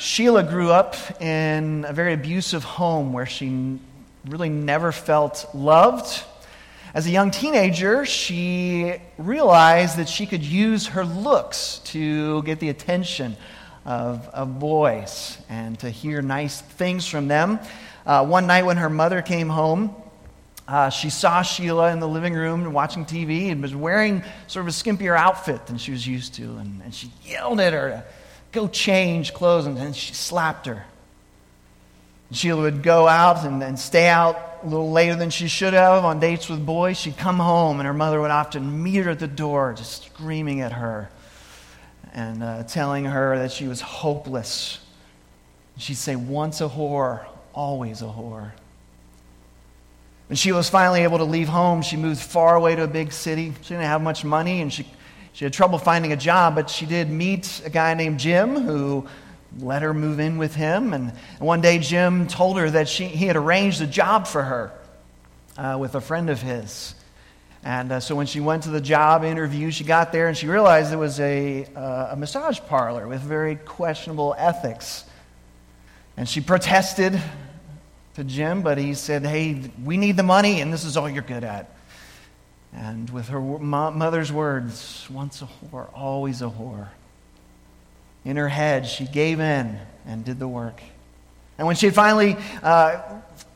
Sheila grew up in a very abusive home where she really never felt loved. As a young teenager, she realized that she could use her looks to get the attention of, of boys and to hear nice things from them. Uh, one night when her mother came home, uh, she saw Sheila in the living room watching TV and was wearing sort of a skimpier outfit than she was used to. And, and she yelled at her go change clothes, and then she slapped her. Sheila would go out and, and stay out a little later than she should have on dates with boys. She'd come home, and her mother would often meet her at the door, just screaming at her and uh, telling her that she was hopeless. She'd say, Once a whore, always a whore. When she was finally able to leave home, she moved far away to a big city. She didn't have much money, and she she had trouble finding a job, but she did meet a guy named Jim who let her move in with him. And one day, Jim told her that she, he had arranged a job for her uh, with a friend of his. And uh, so when she went to the job interview, she got there and she realized it was a, uh, a massage parlor with very questionable ethics. And she protested to Jim, but he said, Hey, we need the money, and this is all you're good at. And with her mother's words, once a whore, always a whore. In her head, she gave in and did the work. And when she had finally uh,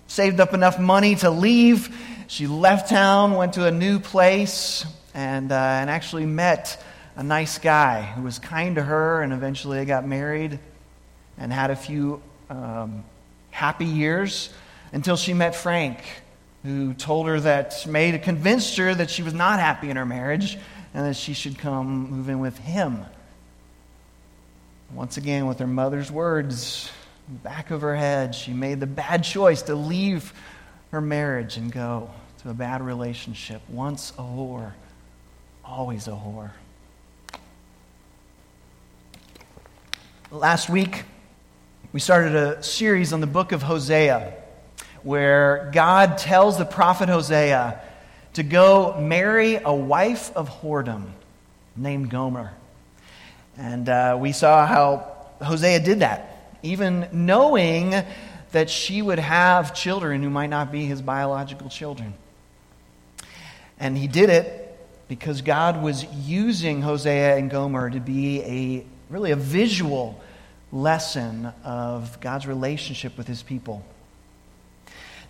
saved up enough money to leave, she left town, went to a new place, and, uh, and actually met a nice guy who was kind to her, and eventually they got married and had a few um, happy years until she met Frank who told her that, made, convinced her that she was not happy in her marriage and that she should come move in with him. Once again, with her mother's words in the back of her head, she made the bad choice to leave her marriage and go to a bad relationship. Once a whore, always a whore. Last week, we started a series on the book of Hosea where God tells the prophet Hosea to go marry a wife of whoredom named Gomer. And uh, we saw how Hosea did that, even knowing that she would have children who might not be his biological children. And he did it because God was using Hosea and Gomer to be a really a visual lesson of God's relationship with his people.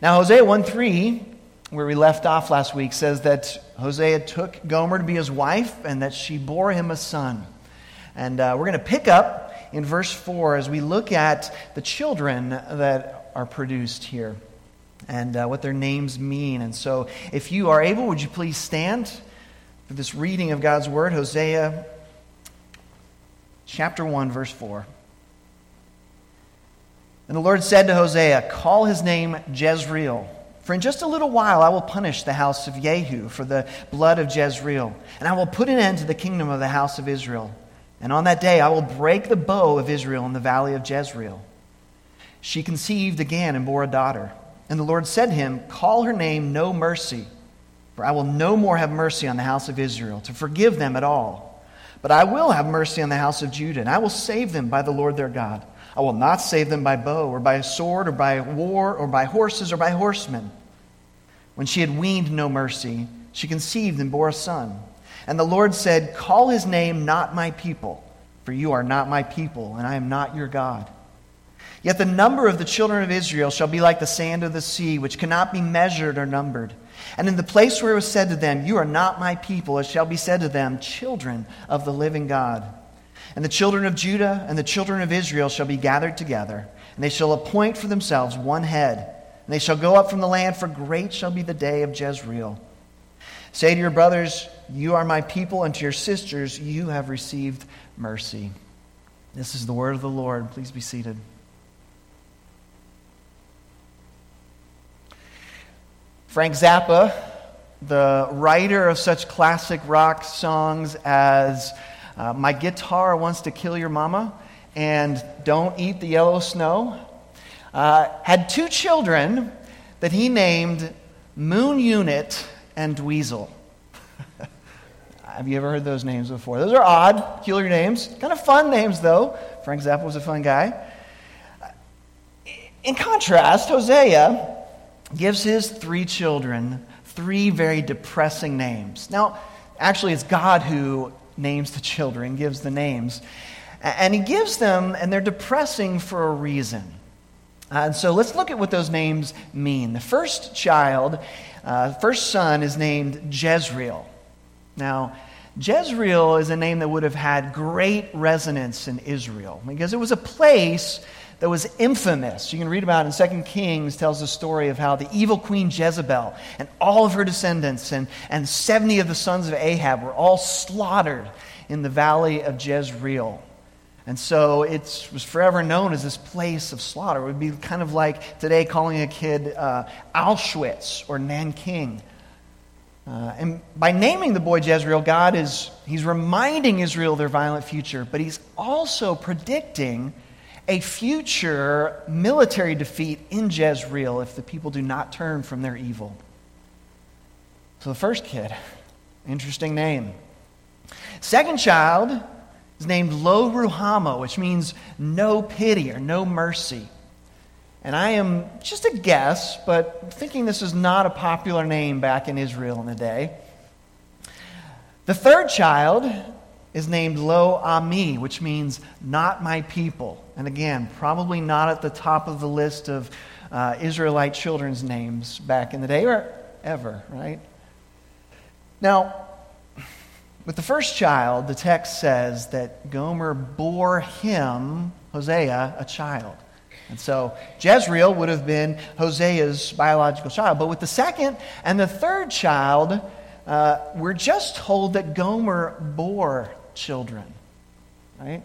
Now, Hosea 1 3, where we left off last week, says that Hosea took Gomer to be his wife and that she bore him a son. And uh, we're going to pick up in verse 4 as we look at the children that are produced here and uh, what their names mean. And so, if you are able, would you please stand for this reading of God's word? Hosea chapter 1, verse 4. And the Lord said to Hosea, Call his name Jezreel. For in just a little while I will punish the house of Jehu for the blood of Jezreel, and I will put an end to the kingdom of the house of Israel. And on that day I will break the bow of Israel in the valley of Jezreel. She conceived again and bore a daughter. And the Lord said to him, Call her name No Mercy, for I will no more have mercy on the house of Israel, to forgive them at all. But I will have mercy on the house of Judah, and I will save them by the Lord their God. I will not save them by bow, or by sword, or by war, or by horses, or by horsemen. When she had weaned no mercy, she conceived and bore a son. And the Lord said, Call his name not my people, for you are not my people, and I am not your God. Yet the number of the children of Israel shall be like the sand of the sea, which cannot be measured or numbered. And in the place where it was said to them, You are not my people, it shall be said to them, Children of the living God. And the children of Judah and the children of Israel shall be gathered together, and they shall appoint for themselves one head. And they shall go up from the land, for great shall be the day of Jezreel. Say to your brothers, You are my people, and to your sisters, You have received mercy. This is the word of the Lord. Please be seated. Frank Zappa, the writer of such classic rock songs as uh, My Guitar Wants to Kill Your Mama and Don't Eat the Yellow Snow, uh, had two children that he named Moon Unit and Dweezil. Have you ever heard those names before? Those are odd, peculiar names. Kind of fun names, though. Frank Zappa was a fun guy. In contrast, Hosea gives his three children three very depressing names. Now, actually, it's God who names the children, gives the names. And he gives them, and they're depressing for a reason. Uh, and so let's look at what those names mean. The first child, uh, first son, is named Jezreel. Now, Jezreel is a name that would have had great resonance in Israel because it was a place that was infamous. You can read about it in 2 Kings, tells the story of how the evil queen Jezebel and all of her descendants and, and 70 of the sons of Ahab were all slaughtered in the valley of Jezreel. And so it was forever known as this place of slaughter. It would be kind of like today calling a kid uh, Auschwitz or Nanking. Uh, and by naming the boy Jezreel, God is he's reminding Israel of their violent future, but he's also predicting a future military defeat in Jezreel if the people do not turn from their evil. So the first kid, interesting name. Second child is named Lo Ruhama, which means no pity or no mercy. And I am just a guess, but thinking this is not a popular name back in Israel in the day. The third child is named Lo Ami, which means not my people. And again, probably not at the top of the list of uh, Israelite children's names back in the day or ever, right? Now, with the first child, the text says that Gomer bore him, Hosea, a child. And so Jezreel would have been Hosea's biological child. But with the second and the third child, uh, we're just told that Gomer bore children. Right?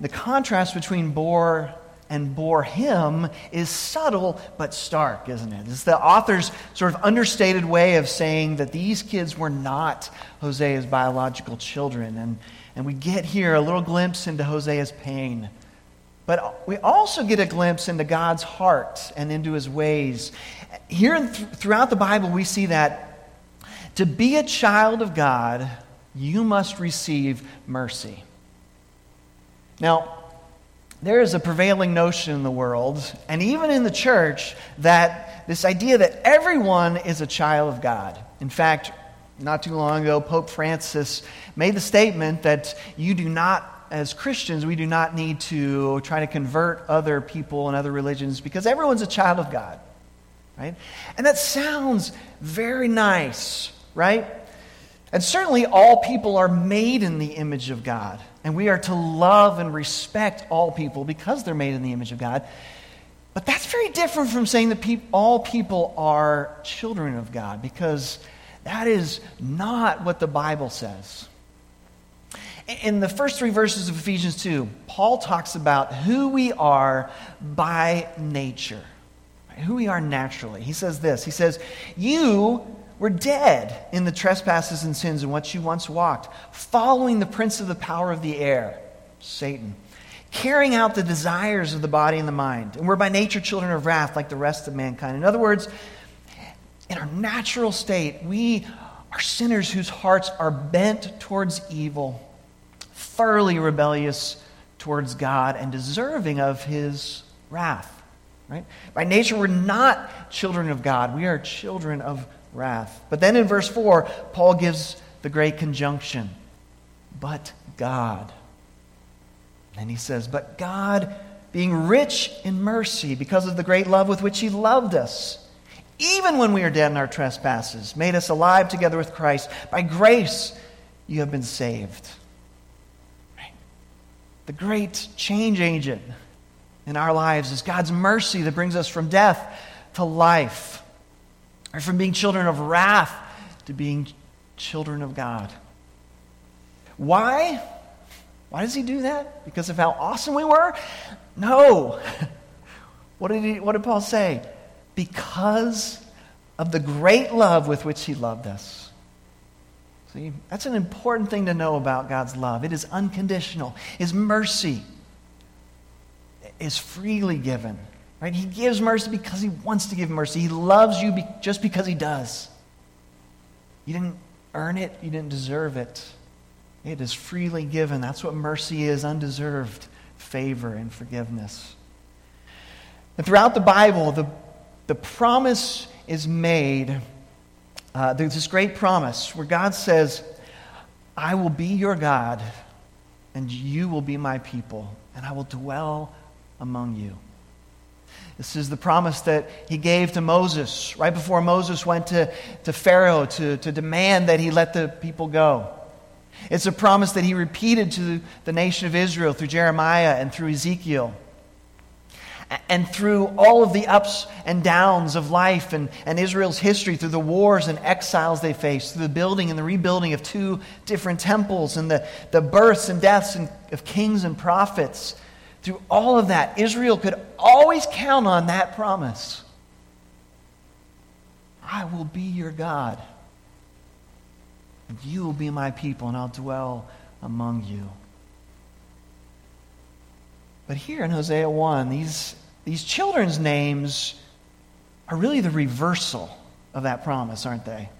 The contrast between bore and bore him is subtle but stark, isn't it? It's the author's sort of understated way of saying that these kids were not Hosea's biological children. And, and we get here a little glimpse into Hosea's pain. But we also get a glimpse into God's heart and into his ways. Here th- throughout the Bible, we see that to be a child of God, you must receive mercy. Now, there is a prevailing notion in the world, and even in the church, that this idea that everyone is a child of God. In fact, not too long ago, Pope Francis made the statement that you do not, as Christians, we do not need to try to convert other people and other religions because everyone's a child of God. Right? And that sounds very nice, right? And certainly, all people are made in the image of God. And we are to love and respect all people because they're made in the image of God. But that's very different from saying that pe- all people are children of God because that is not what the Bible says. In the first three verses of Ephesians 2, Paul talks about who we are by nature, who we are naturally. He says this He says, You were dead in the trespasses and sins in which you once walked, following the prince of the power of the air, Satan, carrying out the desires of the body and the mind. And we're by nature children of wrath like the rest of mankind. In other words, in our natural state, we are sinners whose hearts are bent towards evil, thoroughly rebellious towards God, and deserving of his wrath. Right? By nature, we're not children of God. We are children of wrath. But then in verse 4, Paul gives the great conjunction, but God. And he says, But God, being rich in mercy because of the great love with which he loved us, even when we are dead in our trespasses, made us alive together with Christ. By grace, you have been saved. The great change agent in our lives is God's mercy that brings us from death to life or from being children of wrath to being children of God. Why? Why does he do that? Because of how awesome we were? No. What did, he, what did Paul say? Because of the great love with which he loved us. See, that's an important thing to know about God's love. It is unconditional. His mercy is freely given. Right? He gives mercy because he wants to give mercy. He loves you be- just because he does. You didn't earn it, you didn't deserve it. It is freely given. That's what mercy is undeserved favor and forgiveness. And throughout the Bible, the, the promise is made. Uh, there's this great promise where God says, I will be your God, and you will be my people, and I will dwell among you. This is the promise that he gave to Moses right before Moses went to, to Pharaoh to, to demand that he let the people go. It's a promise that he repeated to the nation of Israel through Jeremiah and through Ezekiel. And through all of the ups and downs of life and, and Israel's history, through the wars and exiles they faced, through the building and the rebuilding of two different temples, and the, the births and deaths of kings and prophets, through all of that, Israel could always count on that promise I will be your God. And you will be my people, and I'll dwell among you. But here in Hosea 1, these, these children's names are really the reversal of that promise, aren't they?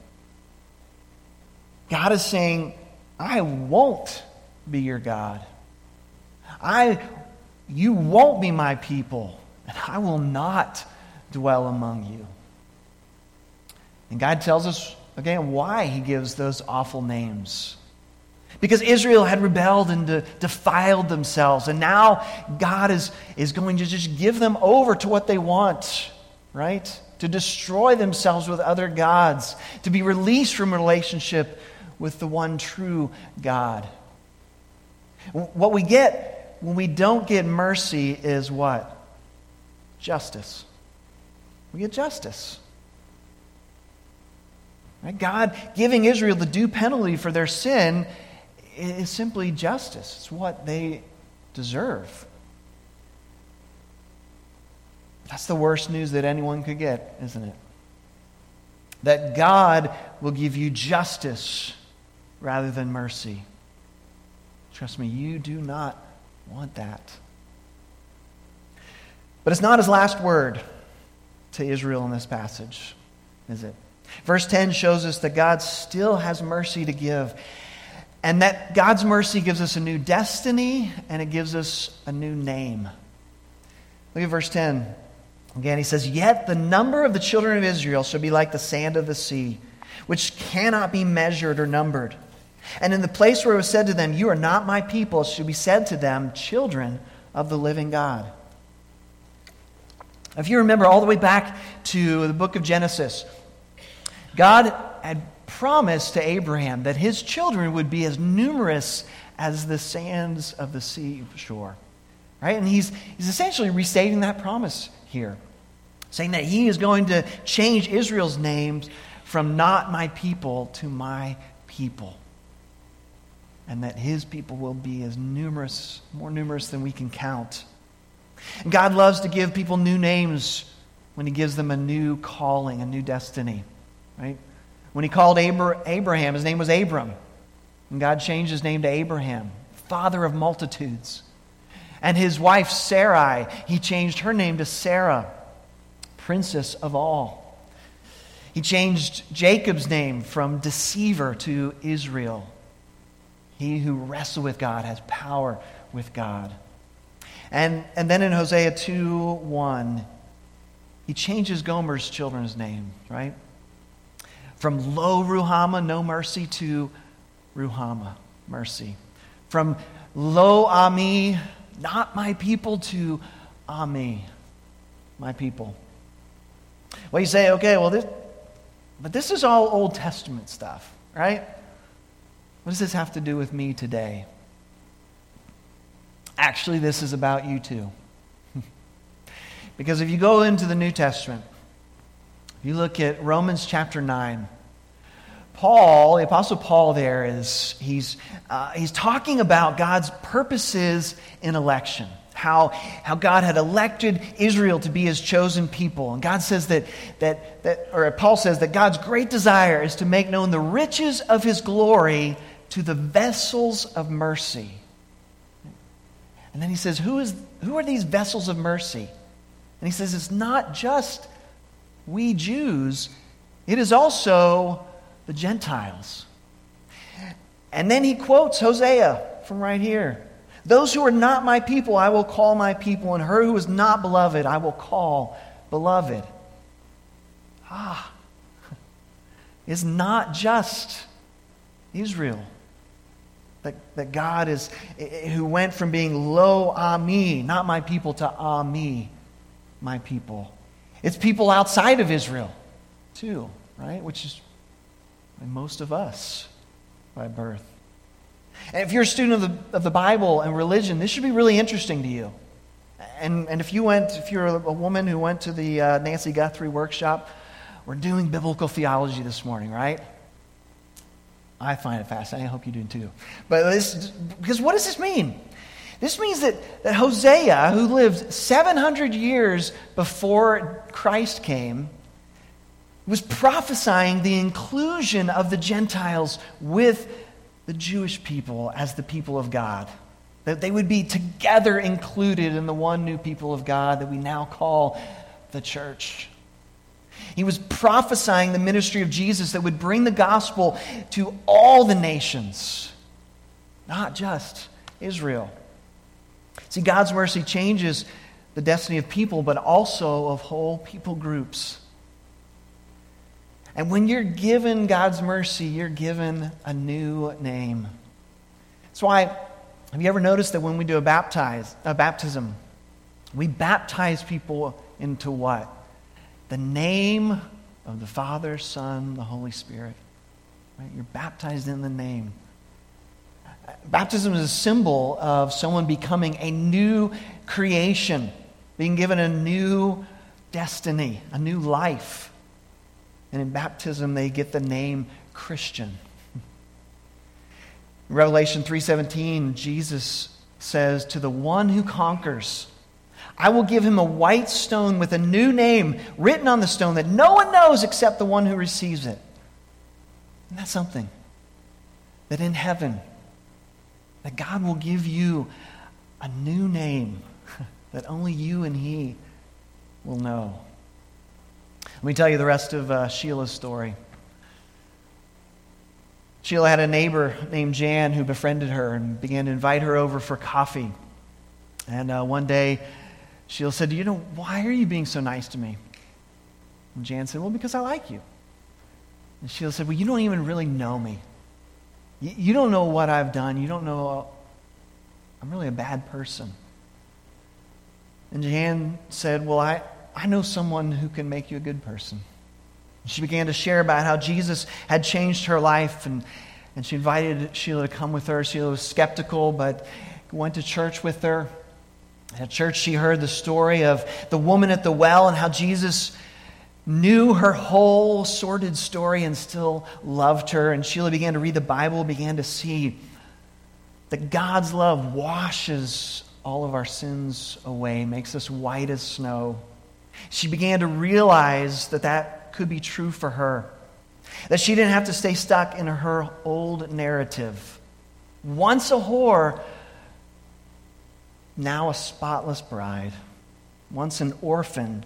God is saying, I won't be your God. I you won't be my people, and I will not dwell among you. And God tells us again why he gives those awful names. Because Israel had rebelled and de- defiled themselves, and now God is, is going to just give them over to what they want, right? To destroy themselves with other gods, to be released from relationship with the one true God. What we get when we don't get mercy is what? Justice. We get justice. Right? God giving Israel the due penalty for their sin is simply justice. It's what they deserve. That's the worst news that anyone could get, isn't it? That God will give you justice rather than mercy. Trust me, you do not want that. But it's not his last word to Israel in this passage, is it? Verse 10 shows us that God still has mercy to give, and that God's mercy gives us a new destiny and it gives us a new name. Look at verse 10. Again, he says, Yet the number of the children of Israel shall be like the sand of the sea, which cannot be measured or numbered. And in the place where it was said to them, You are not my people, should be said to them, Children of the living God. If you remember all the way back to the book of Genesis, God had promised to Abraham that his children would be as numerous as the sands of the seashore. Right? And he's, he's essentially restating that promise here, saying that he is going to change Israel's names from not my people to my people and that his people will be as numerous, more numerous than we can count. And God loves to give people new names when he gives them a new calling, a new destiny, right? When he called Abraham, his name was Abram. And God changed his name to Abraham, father of multitudes. And his wife, Sarai, he changed her name to Sarah, princess of all. He changed Jacob's name from deceiver to Israel. He who wrestles with God has power with God. And, and then in Hosea 2 1, he changes Gomer's children's name, right? From Lo Ruhamah, no mercy, to Ruhamah, mercy. From Lo Ami, not my people, to Ami, my people. Well, you say, okay, well, this, but this is all Old Testament stuff, right? What does this have to do with me today? Actually, this is about you too. because if you go into the New Testament, if you look at Romans chapter 9, Paul, the Apostle Paul, there is, he's, uh, he's talking about God's purposes in election. How, how God had elected Israel to be his chosen people. And God says that, that, that, or Paul says that God's great desire is to make known the riches of his glory to the vessels of mercy. And then he says, Who, is, who are these vessels of mercy? And he says, It's not just we Jews, it is also the Gentiles. And then he quotes Hosea from right here Those who are not my people, I will call my people, and her who is not beloved, I will call beloved. Ah, is not just Israel. That, that God is, who went from being lo ami, not my people, to ami, my people. It's people outside of Israel, too, right? Which is most of us by birth. And if you're a student of the, of the Bible and religion, this should be really interesting to you. And, and if you went, if you're a, a woman who went to the uh, Nancy Guthrie workshop, we're doing biblical theology this morning, right? I find it fascinating. I hope you do too. But this, because what does this mean? This means that, that Hosea, who lived 700 years before Christ came, was prophesying the inclusion of the Gentiles with the Jewish people as the people of God. That they would be together included in the one new people of God that we now call the church. He was prophesying the ministry of Jesus that would bring the gospel to all the nations, not just Israel. See, God's mercy changes the destiny of people, but also of whole people groups. And when you're given God's mercy, you're given a new name. That's why, have you ever noticed that when we do a, baptize, a baptism, we baptize people into what? The name of the Father, Son, the Holy Spirit. Right? You're baptized in the name. Baptism is a symbol of someone becoming a new creation, being given a new destiny, a new life. And in baptism, they get the name Christian. In Revelation 3:17, Jesus says, "To the one who conquers, I will give him a white stone with a new name written on the stone that no one knows except the one who receives it." And that's something that in heaven that God will give you a new name that only you and he will know. Let me tell you the rest of uh, Sheila's story. Sheila had a neighbor named Jan who befriended her and began to invite her over for coffee. And uh, one day, Sheila said, You know, why are you being so nice to me? And Jan said, Well, because I like you. And Sheila said, Well, you don't even really know me. You, don't know what I've done. You don't know uh, I'm really a bad person. And Jan said, Well, I, I know someone who can make you a good person. She began to share about how Jesus had changed her life, and, and she invited Sheila to come with her. Sheila was skeptical, but went to church with her. At church, she heard the story of the woman at the well and how Jesus knew her whole sordid story and still loved her. And Sheila began to read the Bible, began to see that God's love washes all of our sins away, makes us white as snow. She began to realize that that could be true for her, that she didn't have to stay stuck in her old narrative. Once a whore, now a spotless bride. Once an orphan,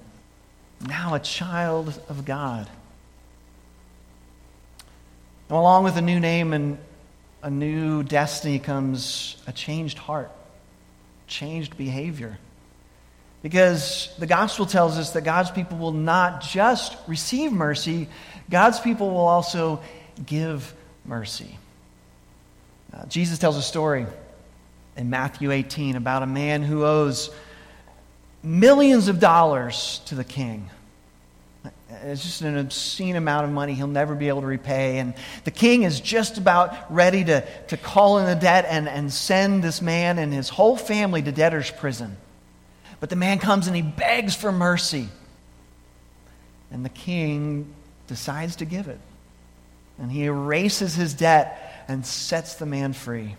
now a child of God. And along with a new name and a new destiny comes a changed heart, changed behavior. Because the gospel tells us that God's people will not just receive mercy, God's people will also give mercy. Uh, Jesus tells a story in Matthew 18 about a man who owes millions of dollars to the king. It's just an obscene amount of money he'll never be able to repay. And the king is just about ready to, to call in the debt and, and send this man and his whole family to debtor's prison. But the man comes and he begs for mercy. And the king decides to give it. And he erases his debt and sets the man free.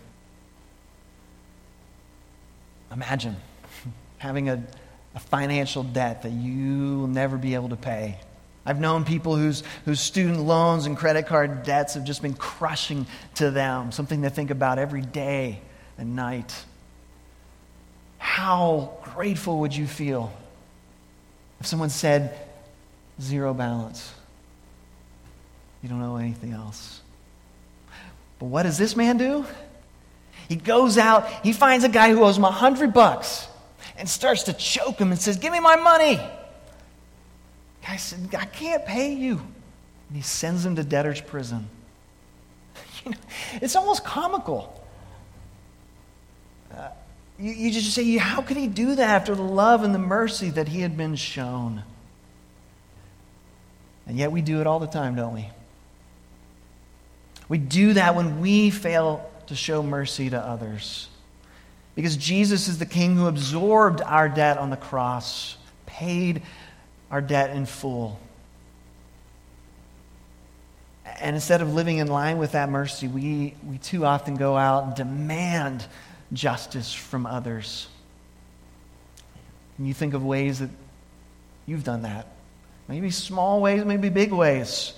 Imagine having a, a financial debt that you will never be able to pay. I've known people whose, whose student loans and credit card debts have just been crushing to them, something they think about every day and night. How grateful would you feel if someone said, zero balance? You don't know anything else. But what does this man do? He goes out, he finds a guy who owes him a hundred bucks and starts to choke him and says, Give me my money. The guy said, I can't pay you. And he sends him to debtor's prison. You know, it's almost comical. Uh, you, you just say, How could he do that after the love and the mercy that he had been shown? And yet we do it all the time, don't we? We do that when we fail to show mercy to others. Because Jesus is the King who absorbed our debt on the cross, paid our debt in full. And instead of living in line with that mercy, we, we too often go out and demand justice from others. And you think of ways that you've done that. Maybe small ways, maybe big ways.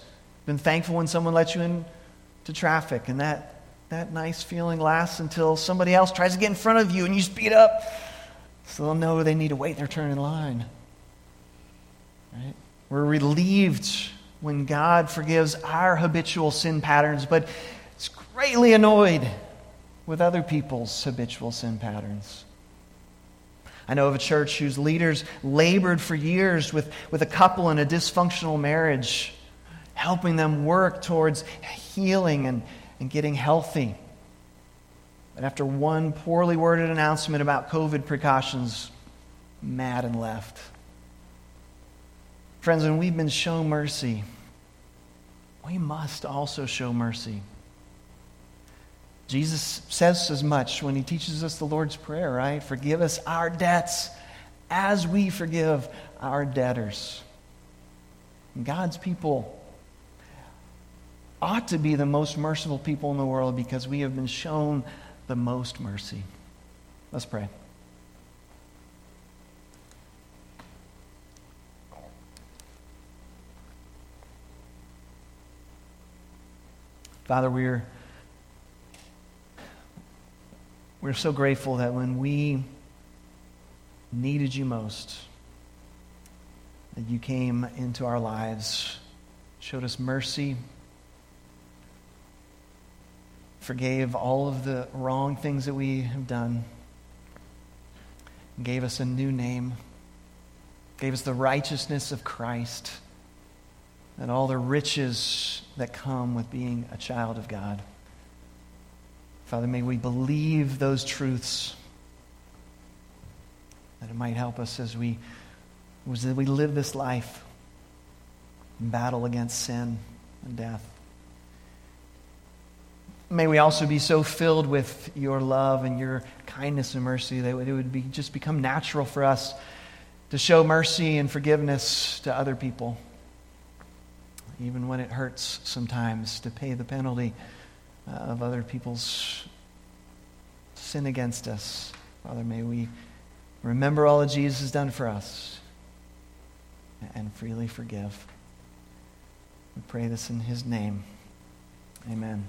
Been thankful when someone lets you into traffic, and that that nice feeling lasts until somebody else tries to get in front of you and you speed up so they'll know they need to wait their turn in line. Right? We're relieved when God forgives our habitual sin patterns, but it's greatly annoyed with other people's habitual sin patterns. I know of a church whose leaders labored for years with, with a couple in a dysfunctional marriage, helping them work towards healing and and getting healthy. But after one poorly worded announcement about COVID precautions, mad and left. Friends, when we've been shown mercy, we must also show mercy. Jesus says as much when he teaches us the Lord's Prayer, right? Forgive us our debts as we forgive our debtors. And God's people ought to be the most merciful people in the world because we have been shown the most mercy. Let's pray. Father, we're, we're so grateful that when we needed you most, that you came into our lives, showed us mercy forgave all of the wrong things that we have done, gave us a new name, gave us the righteousness of Christ, and all the riches that come with being a child of God. Father, may we believe those truths that it might help us as we, as we live this life in battle against sin and death. May we also be so filled with your love and your kindness and mercy that it would be, just become natural for us to show mercy and forgiveness to other people, even when it hurts sometimes to pay the penalty uh, of other people's sin against us. Father, may we remember all that Jesus has done for us and freely forgive. We pray this in his name. Amen.